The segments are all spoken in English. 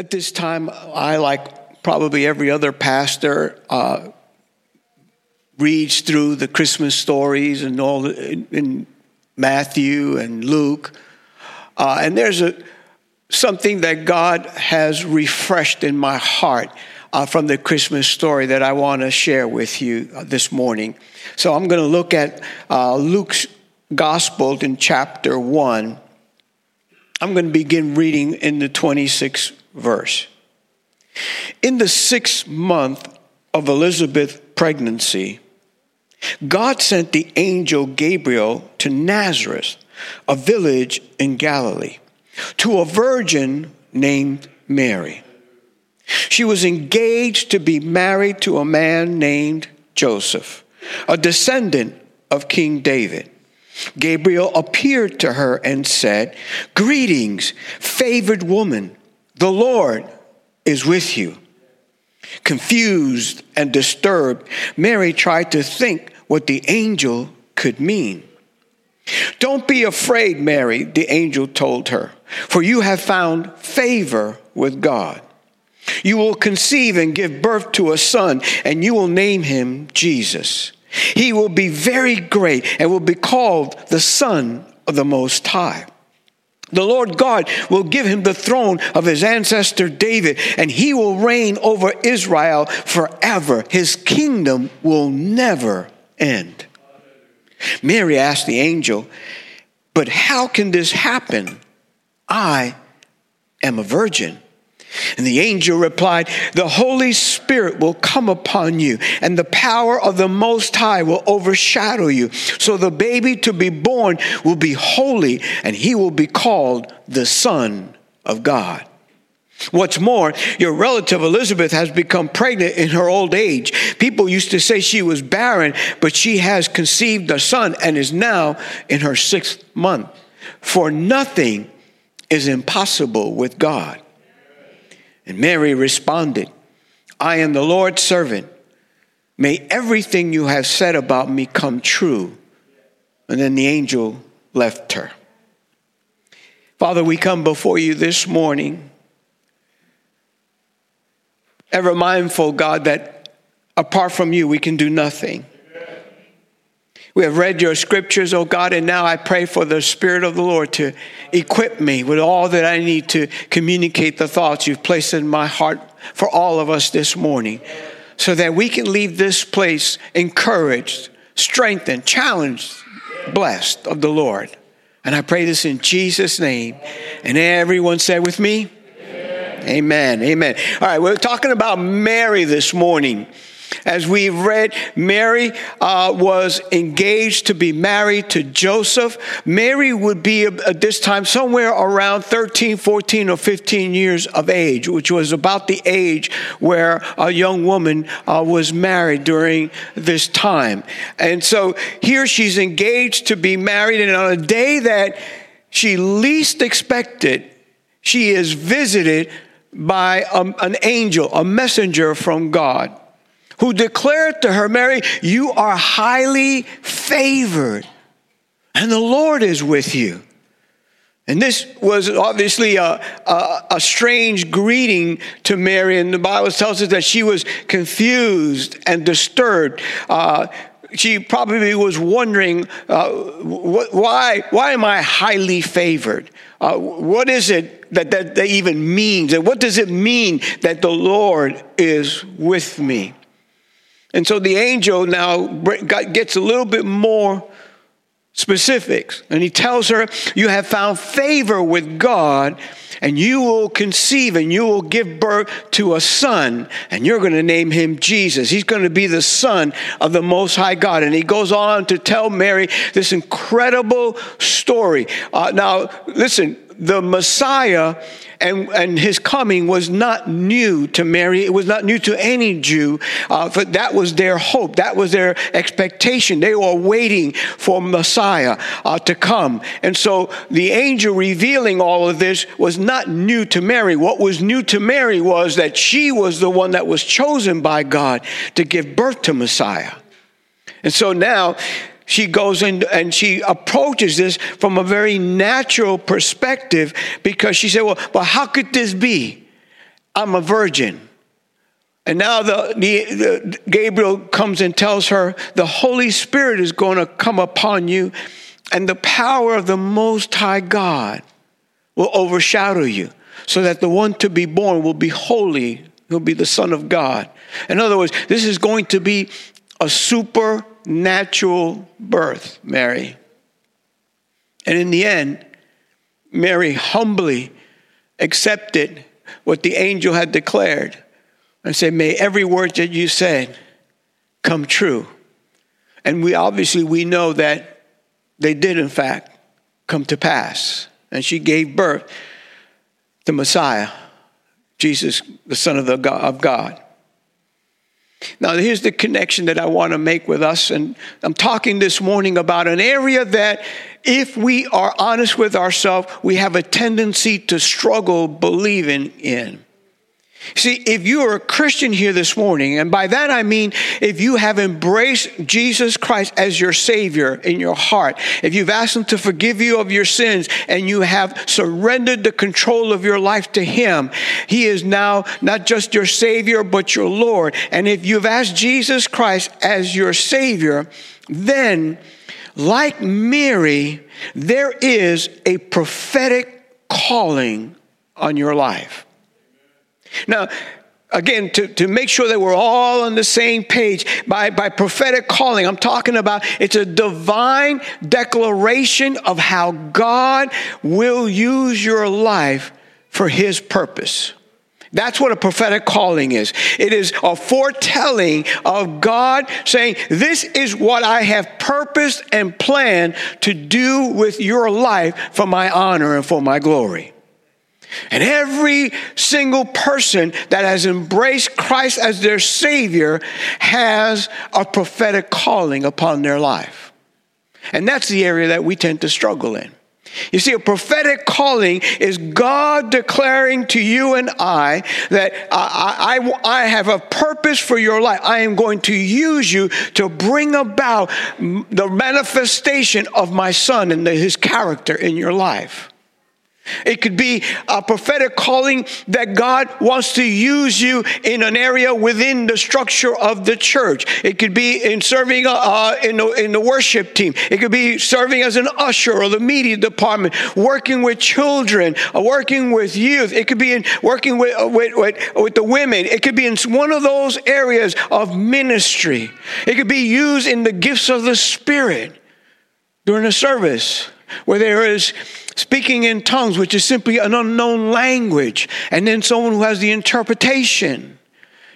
At this time, I, like probably every other pastor, uh, reads through the Christmas stories and all in, in Matthew and Luke. Uh, and there's a, something that God has refreshed in my heart uh, from the Christmas story that I want to share with you uh, this morning. So I'm going to look at uh, Luke's Gospel in chapter 1. I'm going to begin reading in the 26th verse. In the sixth month of Elizabeth's pregnancy, God sent the angel Gabriel to Nazareth, a village in Galilee, to a virgin named Mary. She was engaged to be married to a man named Joseph, a descendant of King David. Gabriel appeared to her and said, Greetings, favored woman, the Lord is with you. Confused and disturbed, Mary tried to think what the angel could mean. Don't be afraid, Mary, the angel told her, for you have found favor with God. You will conceive and give birth to a son, and you will name him Jesus. He will be very great and will be called the Son of the Most High. The Lord God will give him the throne of his ancestor David, and he will reign over Israel forever. His kingdom will never end. Mary asked the angel, But how can this happen? I am a virgin. And the angel replied, The Holy Spirit will come upon you, and the power of the Most High will overshadow you. So the baby to be born will be holy, and he will be called the Son of God. What's more, your relative Elizabeth has become pregnant in her old age. People used to say she was barren, but she has conceived a son and is now in her sixth month. For nothing is impossible with God. And Mary responded, I am the Lord's servant. May everything you have said about me come true. And then the angel left her. Father, we come before you this morning, ever mindful, God, that apart from you, we can do nothing. We have read your scriptures, oh God, and now I pray for the Spirit of the Lord to equip me with all that I need to communicate the thoughts you've placed in my heart for all of us this morning, so that we can leave this place encouraged, strengthened, challenged, blessed of the Lord. And I pray this in Jesus' name. And everyone said with me, Amen. Amen. All right, we're talking about Mary this morning. As we read, Mary uh, was engaged to be married to Joseph. Mary would be at this time somewhere around 13, 14, or 15 years of age, which was about the age where a young woman uh, was married during this time. And so here she's engaged to be married, and on a day that she least expected, she is visited by a, an angel, a messenger from God who declared to her, Mary, you are highly favored, and the Lord is with you. And this was obviously a, a, a, strange greeting to Mary, and the Bible tells us that she was confused and disturbed. Uh, she probably was wondering, uh, wh- why, why am I highly favored? Uh, what is it that, that that even means? And what does it mean that the Lord is with me? And so the angel now gets a little bit more specifics. And he tells her, You have found favor with God, and you will conceive and you will give birth to a son, and you're going to name him Jesus. He's going to be the son of the Most High God. And he goes on to tell Mary this incredible story. Uh, now, listen, the Messiah and, and his coming was not new to Mary. It was not new to any Jew. Uh, that was their hope. That was their expectation. They were waiting for Messiah uh, to come. And so the angel revealing all of this was not new to Mary. What was new to Mary was that she was the one that was chosen by God to give birth to Messiah. And so now she goes in and she approaches this from a very natural perspective because she said, Well, but how could this be? I'm a virgin. And now the, the, the, Gabriel comes and tells her the Holy Spirit is going to come upon you, and the power of the Most High God will overshadow you, so that the one to be born will be holy, he'll be the Son of God. In other words, this is going to be a supernatural birth, Mary. And in the end, Mary humbly accepted what the angel had declared and said, May every word that you said come true. And we obviously we know that they did in fact come to pass. And she gave birth to Messiah, Jesus, the Son of, the God, of God. Now, here's the connection that I want to make with us. And I'm talking this morning about an area that, if we are honest with ourselves, we have a tendency to struggle believing in. See, if you are a Christian here this morning, and by that I mean if you have embraced Jesus Christ as your Savior in your heart, if you've asked Him to forgive you of your sins and you have surrendered the control of your life to Him, He is now not just your Savior, but your Lord. And if you've asked Jesus Christ as your Savior, then, like Mary, there is a prophetic calling on your life. Now, again, to, to make sure that we're all on the same page, by, by prophetic calling, I'm talking about it's a divine declaration of how God will use your life for his purpose. That's what a prophetic calling is. It is a foretelling of God saying, This is what I have purposed and planned to do with your life for my honor and for my glory. And every single person that has embraced Christ as their Savior has a prophetic calling upon their life. And that's the area that we tend to struggle in. You see, a prophetic calling is God declaring to you and I that I, I, I, have a purpose for your life. I am going to use you to bring about the manifestation of my son and his character in your life. It could be a prophetic calling that God wants to use you in an area within the structure of the church. It could be in serving uh, uh, in, the, in the worship team. It could be serving as an usher or the media department, working with children, uh, working with youth. It could be in working with, uh, with, with, with the women. It could be in one of those areas of ministry. It could be used in the gifts of the Spirit during a service where there is speaking in tongues, which is simply an unknown language, and then someone who has the interpretation.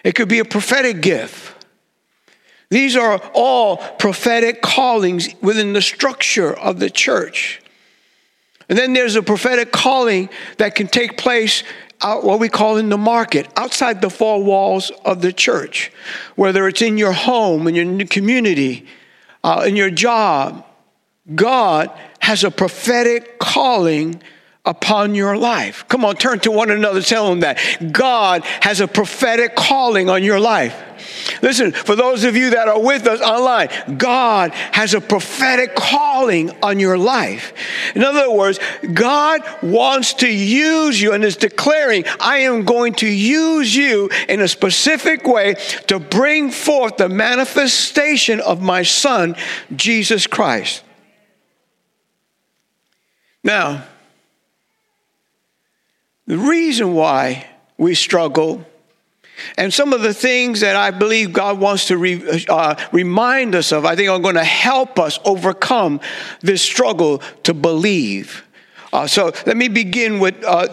It could be a prophetic gift. These are all prophetic callings within the structure of the church. And then there's a prophetic calling that can take place out what we call in the market, outside the four walls of the church, whether it's in your home, in your community, uh, in your job. God has a prophetic calling upon your life. Come on, turn to one another, tell them that. God has a prophetic calling on your life. Listen, for those of you that are with us online, God has a prophetic calling on your life. In other words, God wants to use you and is declaring, I am going to use you in a specific way to bring forth the manifestation of my Son, Jesus Christ. Now, the reason why we struggle, and some of the things that I believe God wants to re, uh, remind us of, I think are going to help us overcome this struggle to believe. Uh, so let me begin with uh,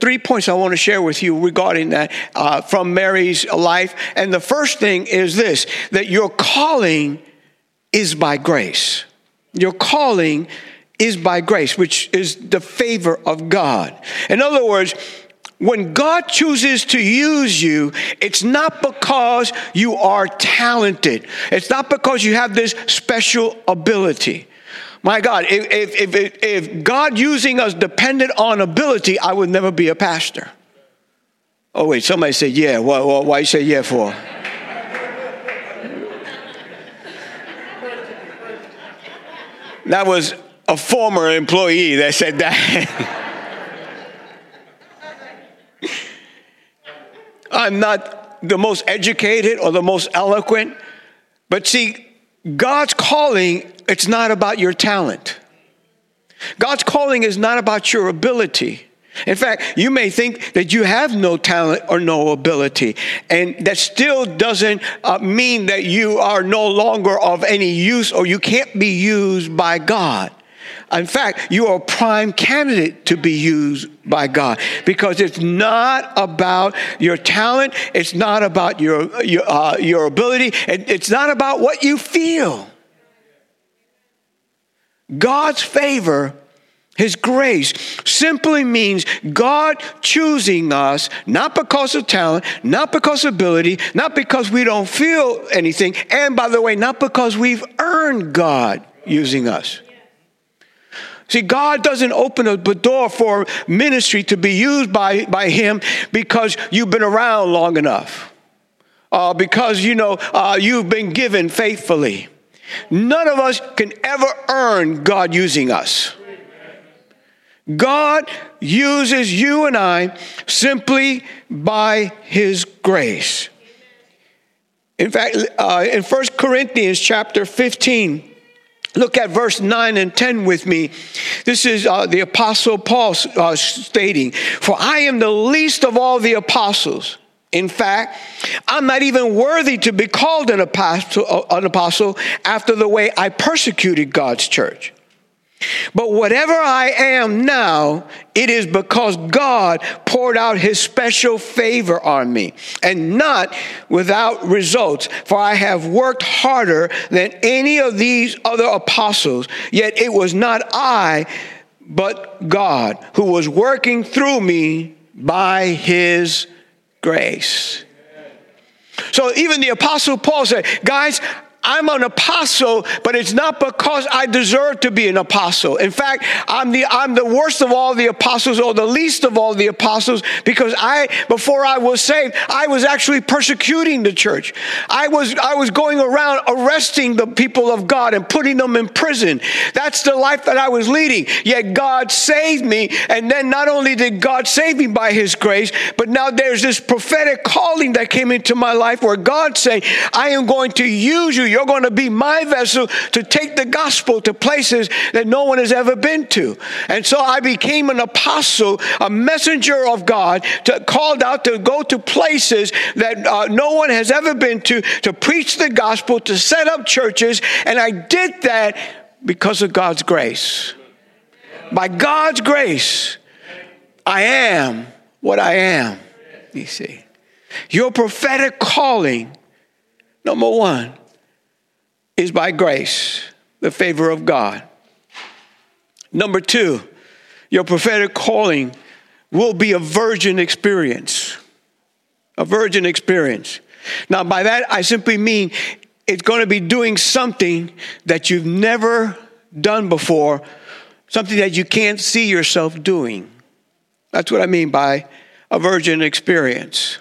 three points I want to share with you regarding that uh, from Mary's life. And the first thing is this that your calling is by grace. Your calling is by grace, which is the favor of God. In other words, when God chooses to use you, it's not because you are talented. It's not because you have this special ability. My God, if, if, if, if God using us depended on ability, I would never be a pastor. Oh, wait, somebody said, yeah. Why, you say yeah for? that was a former employee that said that. I'm not the most educated or the most eloquent. But see, God's calling, it's not about your talent. God's calling is not about your ability. In fact, you may think that you have no talent or no ability, and that still doesn't uh, mean that you are no longer of any use or you can't be used by God. In fact, you are a prime candidate to be used by God because it's not about your talent, it's not about your, your, uh, your ability, it's not about what you feel. God's favor his grace simply means God choosing us, not because of talent, not because of ability, not because we don't feel anything, and by the way, not because we've earned God using us. See, God doesn't open a door for ministry to be used by, by Him because you've been around long enough, uh, because you know uh, you've been given faithfully. None of us can ever earn God using us. God uses you and I simply by His grace. In fact, uh, in 1 Corinthians chapter 15, look at verse 9 and 10 with me. This is uh, the Apostle Paul uh, stating, For I am the least of all the apostles. In fact, I'm not even worthy to be called an apostle, uh, an apostle after the way I persecuted God's church. But whatever I am now, it is because God poured out his special favor on me, and not without results. For I have worked harder than any of these other apostles, yet it was not I, but God who was working through me by his grace. So even the apostle Paul said, guys, I'm an apostle, but it's not because I deserve to be an apostle. In fact, I'm the I'm the worst of all the apostles or the least of all the apostles because I before I was saved, I was actually persecuting the church. I was I was going around arresting the people of God and putting them in prison. That's the life that I was leading. Yet God saved me, and then not only did God save me by his grace, but now there's this prophetic calling that came into my life where God saying, I am going to use you you're going to be my vessel to take the gospel to places that no one has ever been to. And so I became an apostle, a messenger of God, to, called out to go to places that uh, no one has ever been to, to preach the gospel, to set up churches. And I did that because of God's grace. By God's grace, I am what I am. You see, your prophetic calling, number one, is by grace, the favor of God. Number two, your prophetic calling will be a virgin experience. A virgin experience. Now, by that, I simply mean it's going to be doing something that you've never done before, something that you can't see yourself doing. That's what I mean by a virgin experience.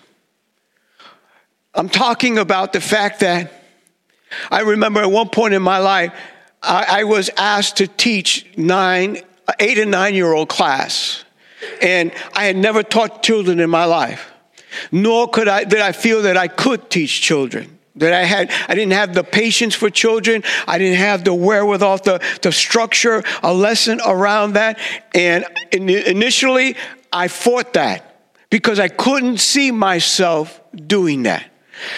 I'm talking about the fact that I remember at one point in my life, I, I was asked to teach nine, eight and nine year old class. And I had never taught children in my life, nor could I, did I feel that I could teach children that I had, I didn't have the patience for children. I didn't have the wherewithal to, to structure a lesson around that. And initially, I fought that because I couldn't see myself doing that.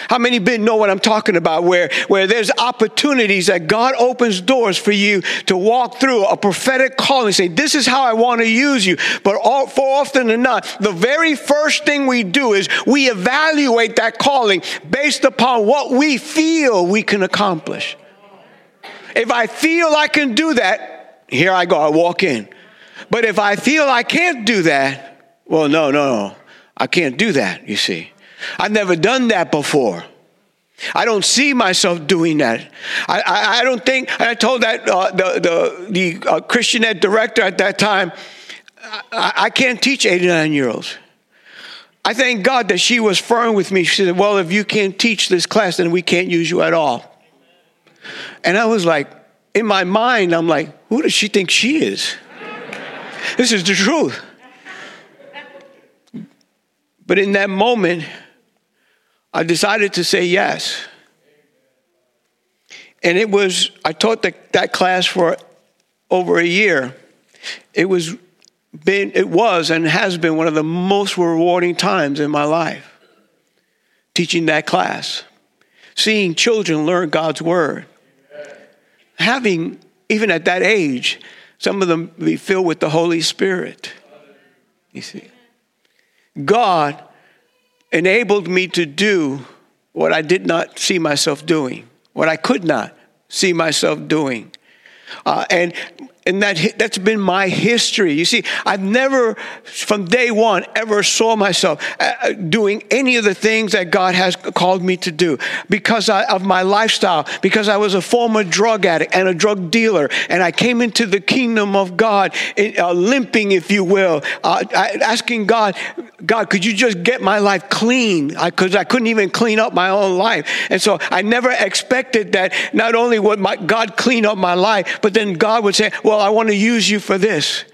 How many been know what I'm talking about? Where, where there's opportunities that God opens doors for you to walk through a prophetic calling, say, This is how I want to use you. But all, for often than not, the very first thing we do is we evaluate that calling based upon what we feel we can accomplish. If I feel I can do that, here I go, I walk in. But if I feel I can't do that, well, no, no, no, I can't do that, you see. I've never done that before. I don't see myself doing that. I, I, I don't think, and I told that uh, the, the, the uh, Christian ed director at that time, I, I can't teach 89 year olds. I thank God that she was firm with me. She said, Well, if you can't teach this class, then we can't use you at all. And I was like, in my mind, I'm like, who does she think she is? This is the truth. But in that moment, I decided to say yes. And it was, I taught the, that class for over a year. It was been, it was and has been one of the most rewarding times in my life. Teaching that class, seeing children learn God's word, having, even at that age, some of them be filled with the Holy Spirit. You see, God enabled me to do what I did not see myself doing, what I could not see myself doing. Uh, and and that that's been my history. You see, I've never, from day one, ever saw myself uh, uh, doing any of the things that God has called me to do because of my lifestyle. Because I was a former drug addict and a drug dealer, and I came into the kingdom of God, uh, limping, if you will, asking God, God, could you just get my life clean? Because I, I, couldn't even clean up my own life, and so I never expected that. Not only would my God clean up my life, but then God would say, "Well." Well, I want to use you for this.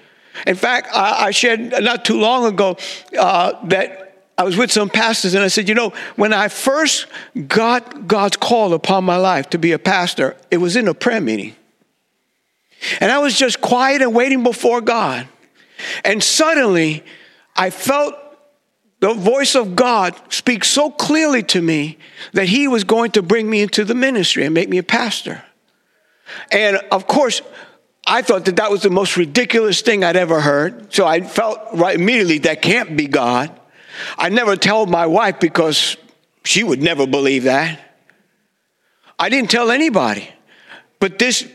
In fact, I, I shared not too long ago uh, that I was with some pastors and I said, you know, when I first got God's call upon my life to be a pastor, it was in a prayer meeting. And I was just quiet and waiting before God. And suddenly, I felt the voice of God speak so clearly to me that He was going to bring me into the ministry and make me a pastor. And of course, I thought that that was the most ridiculous thing I'd ever heard. So I felt right immediately that can't be God. I never told my wife because she would never believe that. I didn't tell anybody. But this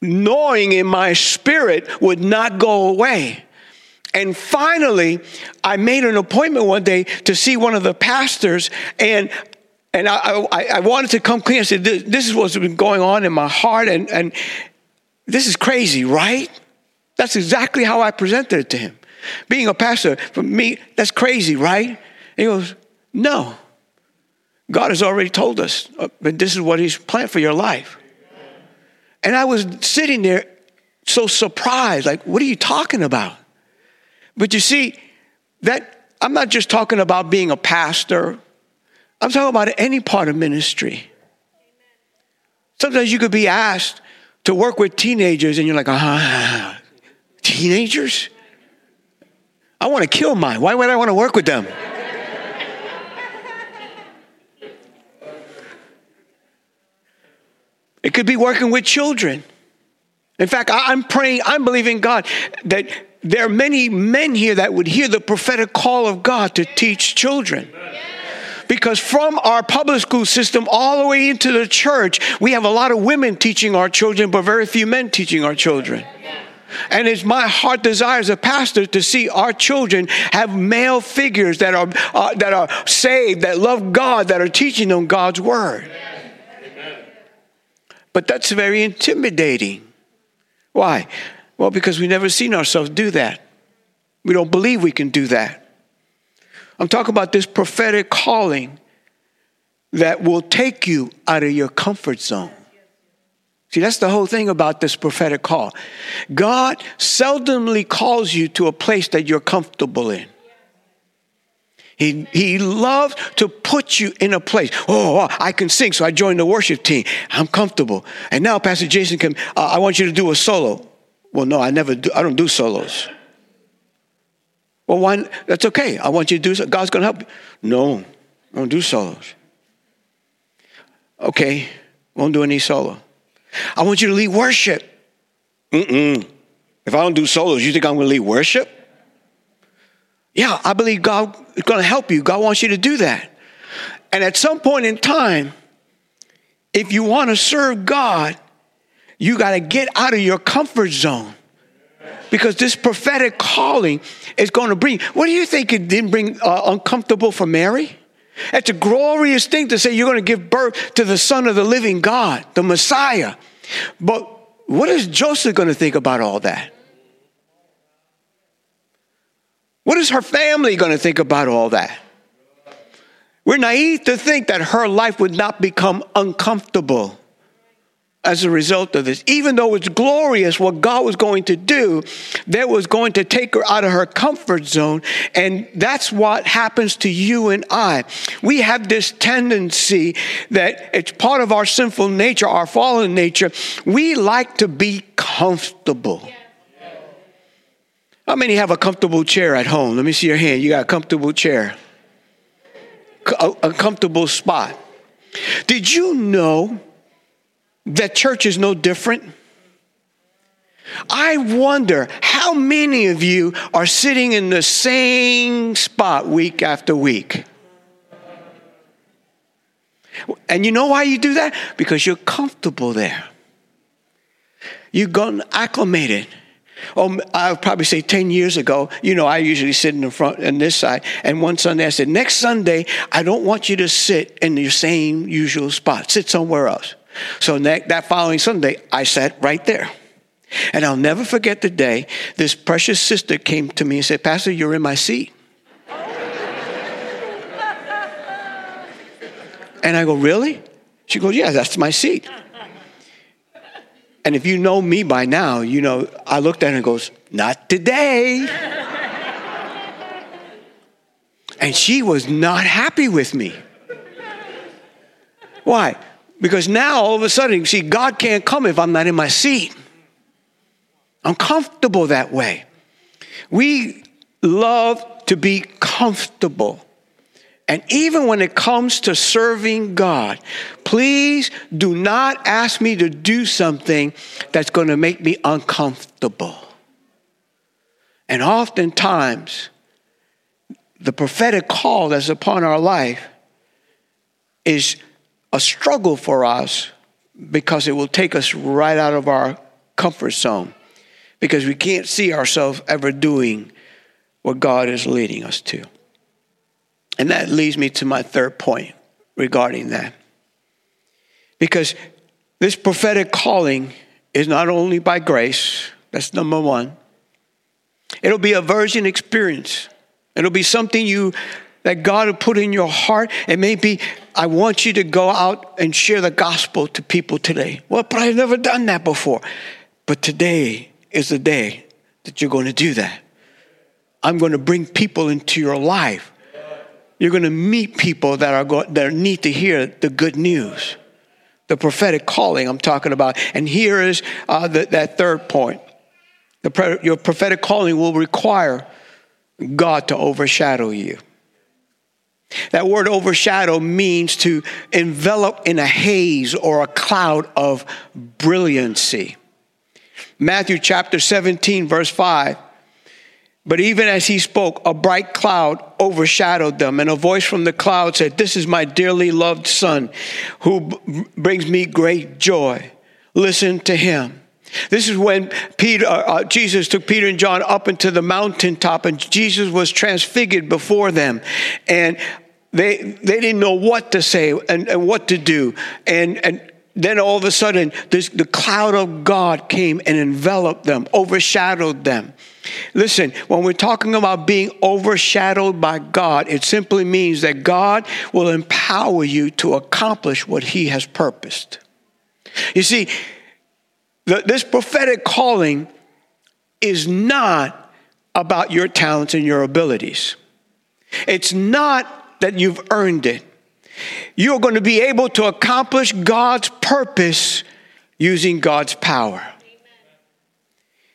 gnawing in my spirit would not go away. And finally, I made an appointment one day to see one of the pastors, and and I, I, I wanted to come clean. I said, this, this is what's been going on in my heart, and and this is crazy, right? That's exactly how I presented it to him. Being a pastor, for me, that's crazy, right? And he goes, No. God has already told us, uh, but this is what He's planned for your life. And I was sitting there so surprised, like, what are you talking about? But you see, that I'm not just talking about being a pastor, I'm talking about any part of ministry. Sometimes you could be asked, to work with teenagers and you're like, ah, teenagers? I want to kill mine. Why would I want to work with them? It could be working with children. In fact, I'm praying, I'm believing God that there are many men here that would hear the prophetic call of God to teach children. Because from our public school system all the way into the church, we have a lot of women teaching our children, but very few men teaching our children. And it's my heart desire as a pastor to see our children have male figures that are, uh, that are saved, that love God, that are teaching them God's word. But that's very intimidating. Why? Well, because we've never seen ourselves do that. We don't believe we can do that. I'm talking about this prophetic calling that will take you out of your comfort zone. See, that's the whole thing about this prophetic call. God seldomly calls you to a place that you're comfortable in. He, he loves to put you in a place. Oh, I can sing, so I joined the worship team. I'm comfortable. And now Pastor Jason can, uh, I want you to do a solo. Well, no, I never do, I don't do solos. Well, why? That's okay. I want you to do so. God's going to help you. No, I don't do solos. Okay, won't do any solo. I want you to lead worship. Mm-mm. If I don't do solos, you think I'm going to lead worship? Yeah, I believe God is going to help you. God wants you to do that. And at some point in time, if you want to serve God, you got to get out of your comfort zone because this prophetic calling is going to bring. What do you think it didn't bring uh, uncomfortable for Mary? It's a glorious thing to say you're going to give birth to the Son of the living God, the Messiah. But what is Joseph going to think about all that? What is her family going to think about all that? We're naive to think that her life would not become uncomfortable as a result of this. Even though it's glorious what God was going to do, that was going to take her out of her comfort zone. And that's what happens to you and I. We have this tendency that it's part of our sinful nature, our fallen nature. We like to be comfortable. How many have a comfortable chair at home? Let me see your hand. You got a comfortable chair, a, a comfortable spot. Did you know? That church is no different? I wonder how many of you are sitting in the same spot week after week. And you know why you do that? Because you're comfortable there. You've gotten acclimated. Oh, I would probably say 10 years ago, you know, I usually sit in the front and this side. And one Sunday I said, next Sunday, I don't want you to sit in your same usual spot. Sit somewhere else. So that, following Sunday, I sat right there. And I'll never forget the day this precious sister came to me and said, Pastor, you're in my seat. and I go, Really? She goes, Yeah, that's my seat. And if you know me by now, you know, I looked at her and goes, Not today. and she was not happy with me. Why? Because now all of a sudden, you see, God can't come if I'm not in my seat. I'm comfortable that way. We love to be comfortable. And even when it comes to serving God, please do not ask me to do something that's going to make me uncomfortable. And oftentimes, the prophetic call that's upon our life is a struggle for us because it will take us right out of our comfort zone because we can't see ourselves ever doing what God is leading us to. And that leads me to my third point regarding that. Because this prophetic calling is not only by grace, that's number one. It'll be a virgin experience. It'll be something you that God will put in your heart. It may be, I want you to go out and share the gospel to people today. Well, but I've never done that before. But today is the day that you're going to do that. I'm going to bring people into your life. You're going to meet people that are going, that need to hear the good news, the prophetic calling I'm talking about. And here is uh, the, that third point. The, your prophetic calling will require God to overshadow you. That word overshadow means to envelop in a haze or a cloud of brilliancy. Matthew chapter 17, verse 5. But even as he spoke, a bright cloud overshadowed them, and a voice from the cloud said, This is my dearly loved son who b- brings me great joy. Listen to him. This is when Peter, uh, uh, Jesus took Peter and John up into the mountaintop, and Jesus was transfigured before them. And they, they didn't know what to say and, and what to do. And, and then all of a sudden, this, the cloud of God came and enveloped them, overshadowed them. Listen, when we're talking about being overshadowed by God, it simply means that God will empower you to accomplish what He has purposed. You see, the, this prophetic calling is not about your talents and your abilities. It's not that you've earned it. You're going to be able to accomplish God's purpose using God's power.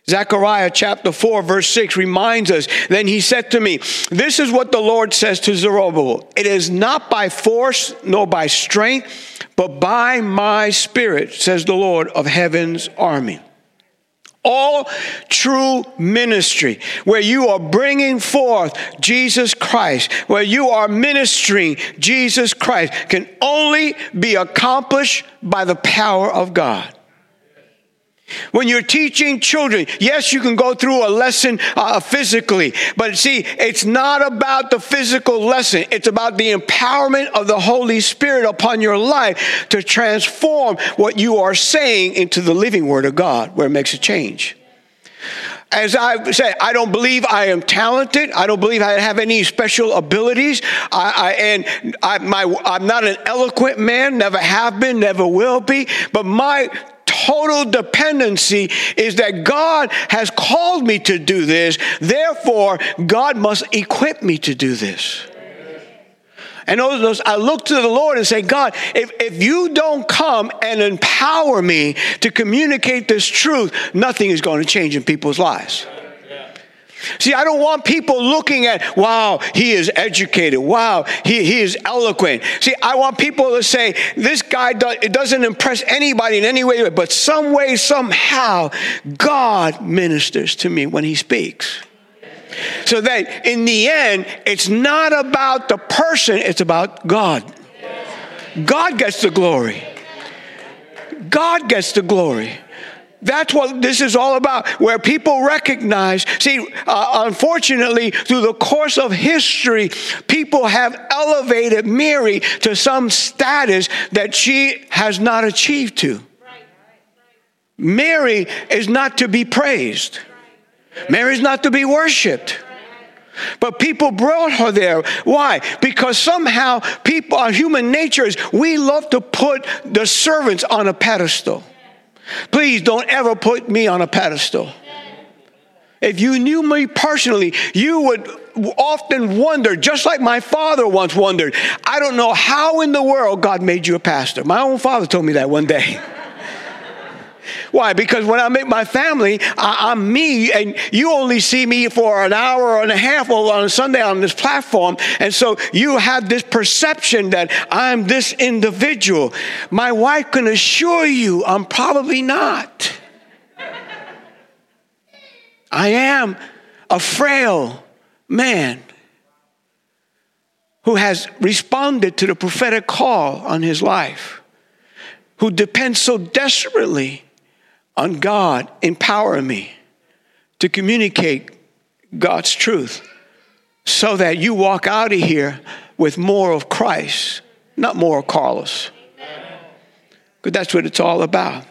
Zechariah chapter 4, verse 6 reminds us Then he said to me, This is what the Lord says to Zerubbabel It is not by force nor by strength, but by my spirit, says the Lord of heaven's army all true ministry, where you are bringing forth Jesus Christ, where you are ministering Jesus Christ, can only be accomplished by the power of God. When you're teaching children, yes, you can go through a lesson uh, physically, but see, it's not about the physical lesson. It's about the empowerment of the Holy Spirit upon your life to transform what you are saying into the living Word of God, where it makes a change. As I've said, I don't believe I am talented. I don't believe I have any special abilities. I, I and I, my, I'm not an eloquent man, never have been, never will be. But my total dependency is that God has called me to do this. Therefore, God must equip me to do this. And those, I look to the Lord and say, God, if, if you don't come and empower me to communicate this truth, nothing is going to change in people's lives. See, I don't want people looking at, wow, he is educated. Wow, he, he is eloquent. See, I want people to say, this guy does, it doesn't impress anybody in any way, but some way, somehow, God ministers to me when he speaks. So that in the end, it's not about the person, it's about God. God gets the glory. God gets the glory. That's what this is all about, where people recognize. See, uh, unfortunately, through the course of history, people have elevated Mary to some status that she has not achieved to. Mary is not to be praised, Mary is not to be worshiped. But people brought her there. Why? Because somehow people, our human nature is we love to put the servants on a pedestal. Please don't ever put me on a pedestal. If you knew me personally, you would often wonder, just like my father once wondered, I don't know how in the world God made you a pastor. My own father told me that one day. Why? Because when I make my family, I, am me, and you only see me for an hour and a half on a Sunday on this platform. And so you have this perception that I'm this individual. My wife can assure you I'm probably not. I am a frail man who has responded to the prophetic call on his life, who depends so desperately on God empowering me to communicate God's truth so that you walk out of here with more of Christ, not more of Carlos. Because that's what it's all about.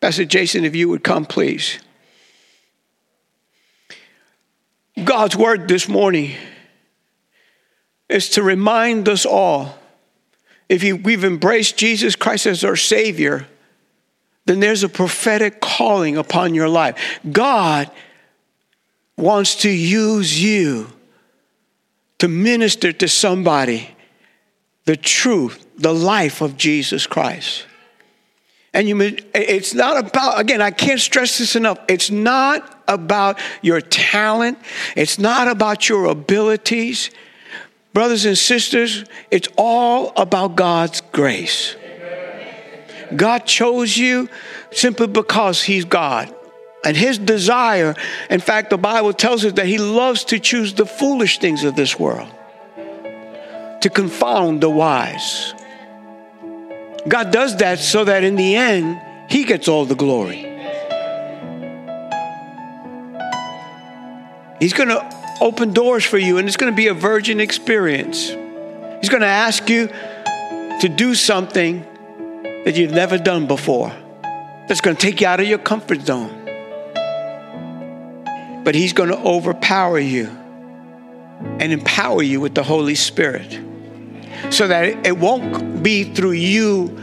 Pastor Jason, if you would come, please. God's word this morning is to remind us all if we've embraced Jesus Christ as our Savior, then there's a prophetic calling upon your life. God wants to use you to minister to somebody the truth, the life of Jesus Christ. And you, it's not about, again, I can't stress this enough. It's not about your talent. It's not about your abilities. Brothers and sisters, it's all about God's grace. God chose you simply because He's God. And His desire, in fact, the Bible tells us that He loves to choose the foolish things of this world to confound the wise. God does that so that in the end, He gets all the glory. He's going to open doors for you, and it's going to be a virgin experience. He's going to ask you to do something that you've never done before, that's going to take you out of your comfort zone. But He's going to overpower you and empower you with the Holy Spirit so that it won't be through you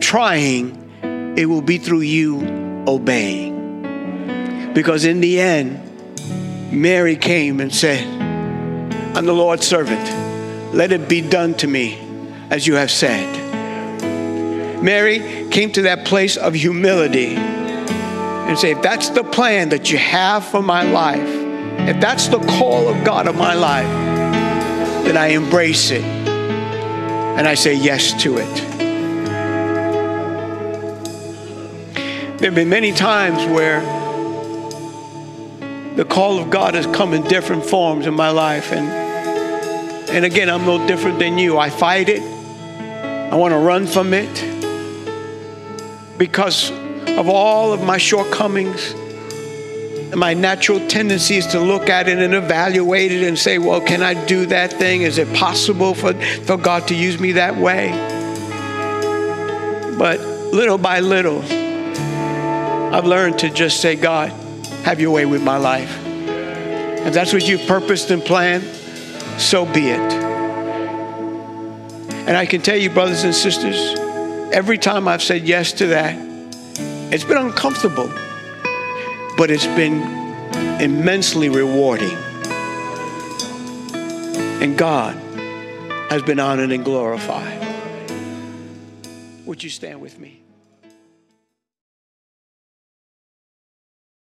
trying, it will be through you obeying. Because in the end, Mary came and said, I'm the Lord's servant. Let it be done to me as you have said. Mary came to that place of humility and say, if that's the plan that you have for my life, if that's the call of God of my life, then I embrace it and I say yes to it. There have been many times where the call of God has come in different forms in my life. And, and again, I'm no different than you. I fight it, I want to run from it because of all of my shortcomings. My natural tendency is to look at it and evaluate it and say, well, can I do that thing? Is it possible for, for God to use me that way? But little by little, I've learned to just say, God, have your way with my life. If that's what you've purposed and planned, so be it. And I can tell you, brothers and sisters, every time I've said yes to that, It's been uncomfortable, but it's been immensely rewarding. And God has been honored and glorified. Would you stand with me?